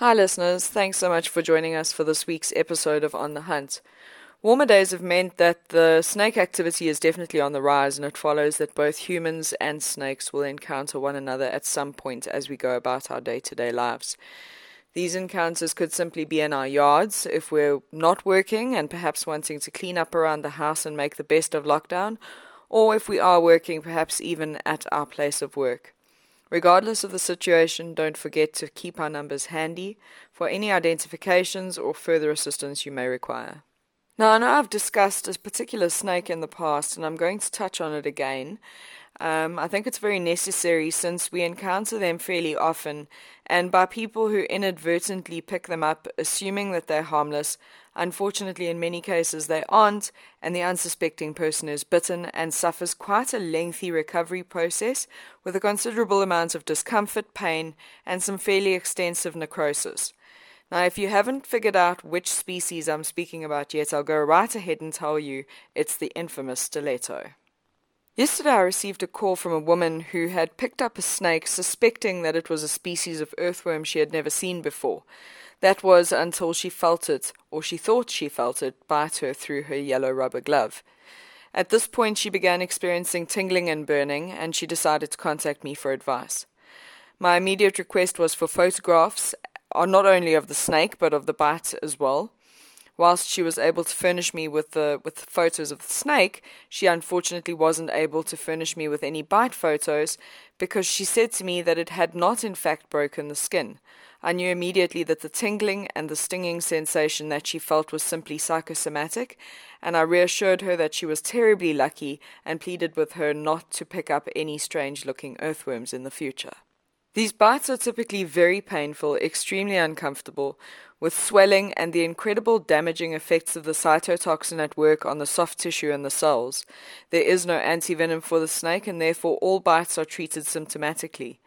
Hi, listeners. Thanks so much for joining us for this week's episode of On the Hunt. Warmer days have meant that the snake activity is definitely on the rise, and it follows that both humans and snakes will encounter one another at some point as we go about our day to day lives. These encounters could simply be in our yards if we're not working and perhaps wanting to clean up around the house and make the best of lockdown, or if we are working, perhaps even at our place of work. Regardless of the situation, don't forget to keep our numbers handy for any identifications or further assistance you may require. Now, I know I've discussed a particular snake in the past, and I'm going to touch on it again. Um, I think it's very necessary since we encounter them fairly often, and by people who inadvertently pick them up, assuming that they're harmless, Unfortunately, in many cases, they aren't, and the unsuspecting person is bitten and suffers quite a lengthy recovery process with a considerable amount of discomfort, pain, and some fairly extensive necrosis. Now, if you haven't figured out which species I'm speaking about yet, I'll go right ahead and tell you it's the infamous stiletto. Yesterday, I received a call from a woman who had picked up a snake suspecting that it was a species of earthworm she had never seen before. That was until she felt it, or she thought she felt it, bite her through her yellow rubber glove. At this point, she began experiencing tingling and burning, and she decided to contact me for advice. My immediate request was for photographs, uh, not only of the snake, but of the bite as well. Whilst she was able to furnish me with the with photos of the snake, she unfortunately wasn't able to furnish me with any bite photos because she said to me that it had not in fact broken the skin. I knew immediately that the tingling and the stinging sensation that she felt was simply psychosomatic, and I reassured her that she was terribly lucky and pleaded with her not to pick up any strange looking earthworms in the future. These bites are typically very painful, extremely uncomfortable, with swelling and the incredible damaging effects of the cytotoxin at work on the soft tissue and the cells. There is no antivenom for the snake, and therefore all bites are treated symptomatically.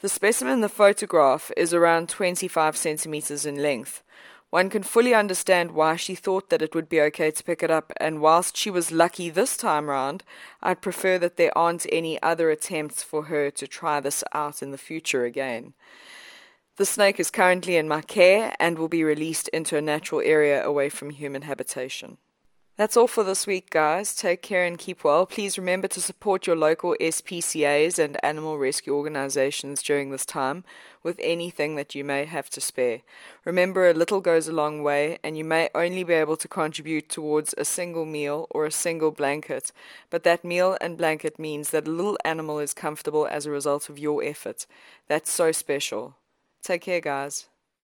The specimen in the photograph is around 25 centimeters in length. One can fully understand why she thought that it would be okay to pick it up, and whilst she was lucky this time round, I'd prefer that there aren't any other attempts for her to try this out in the future again. The snake is currently in my care and will be released into a natural area away from human habitation. That's all for this week, guys. Take care and keep well. Please remember to support your local SPCAs and animal rescue organizations during this time with anything that you may have to spare. Remember, a little goes a long way, and you may only be able to contribute towards a single meal or a single blanket, but that meal and blanket means that a little animal is comfortable as a result of your effort. That's so special. Take care, guys.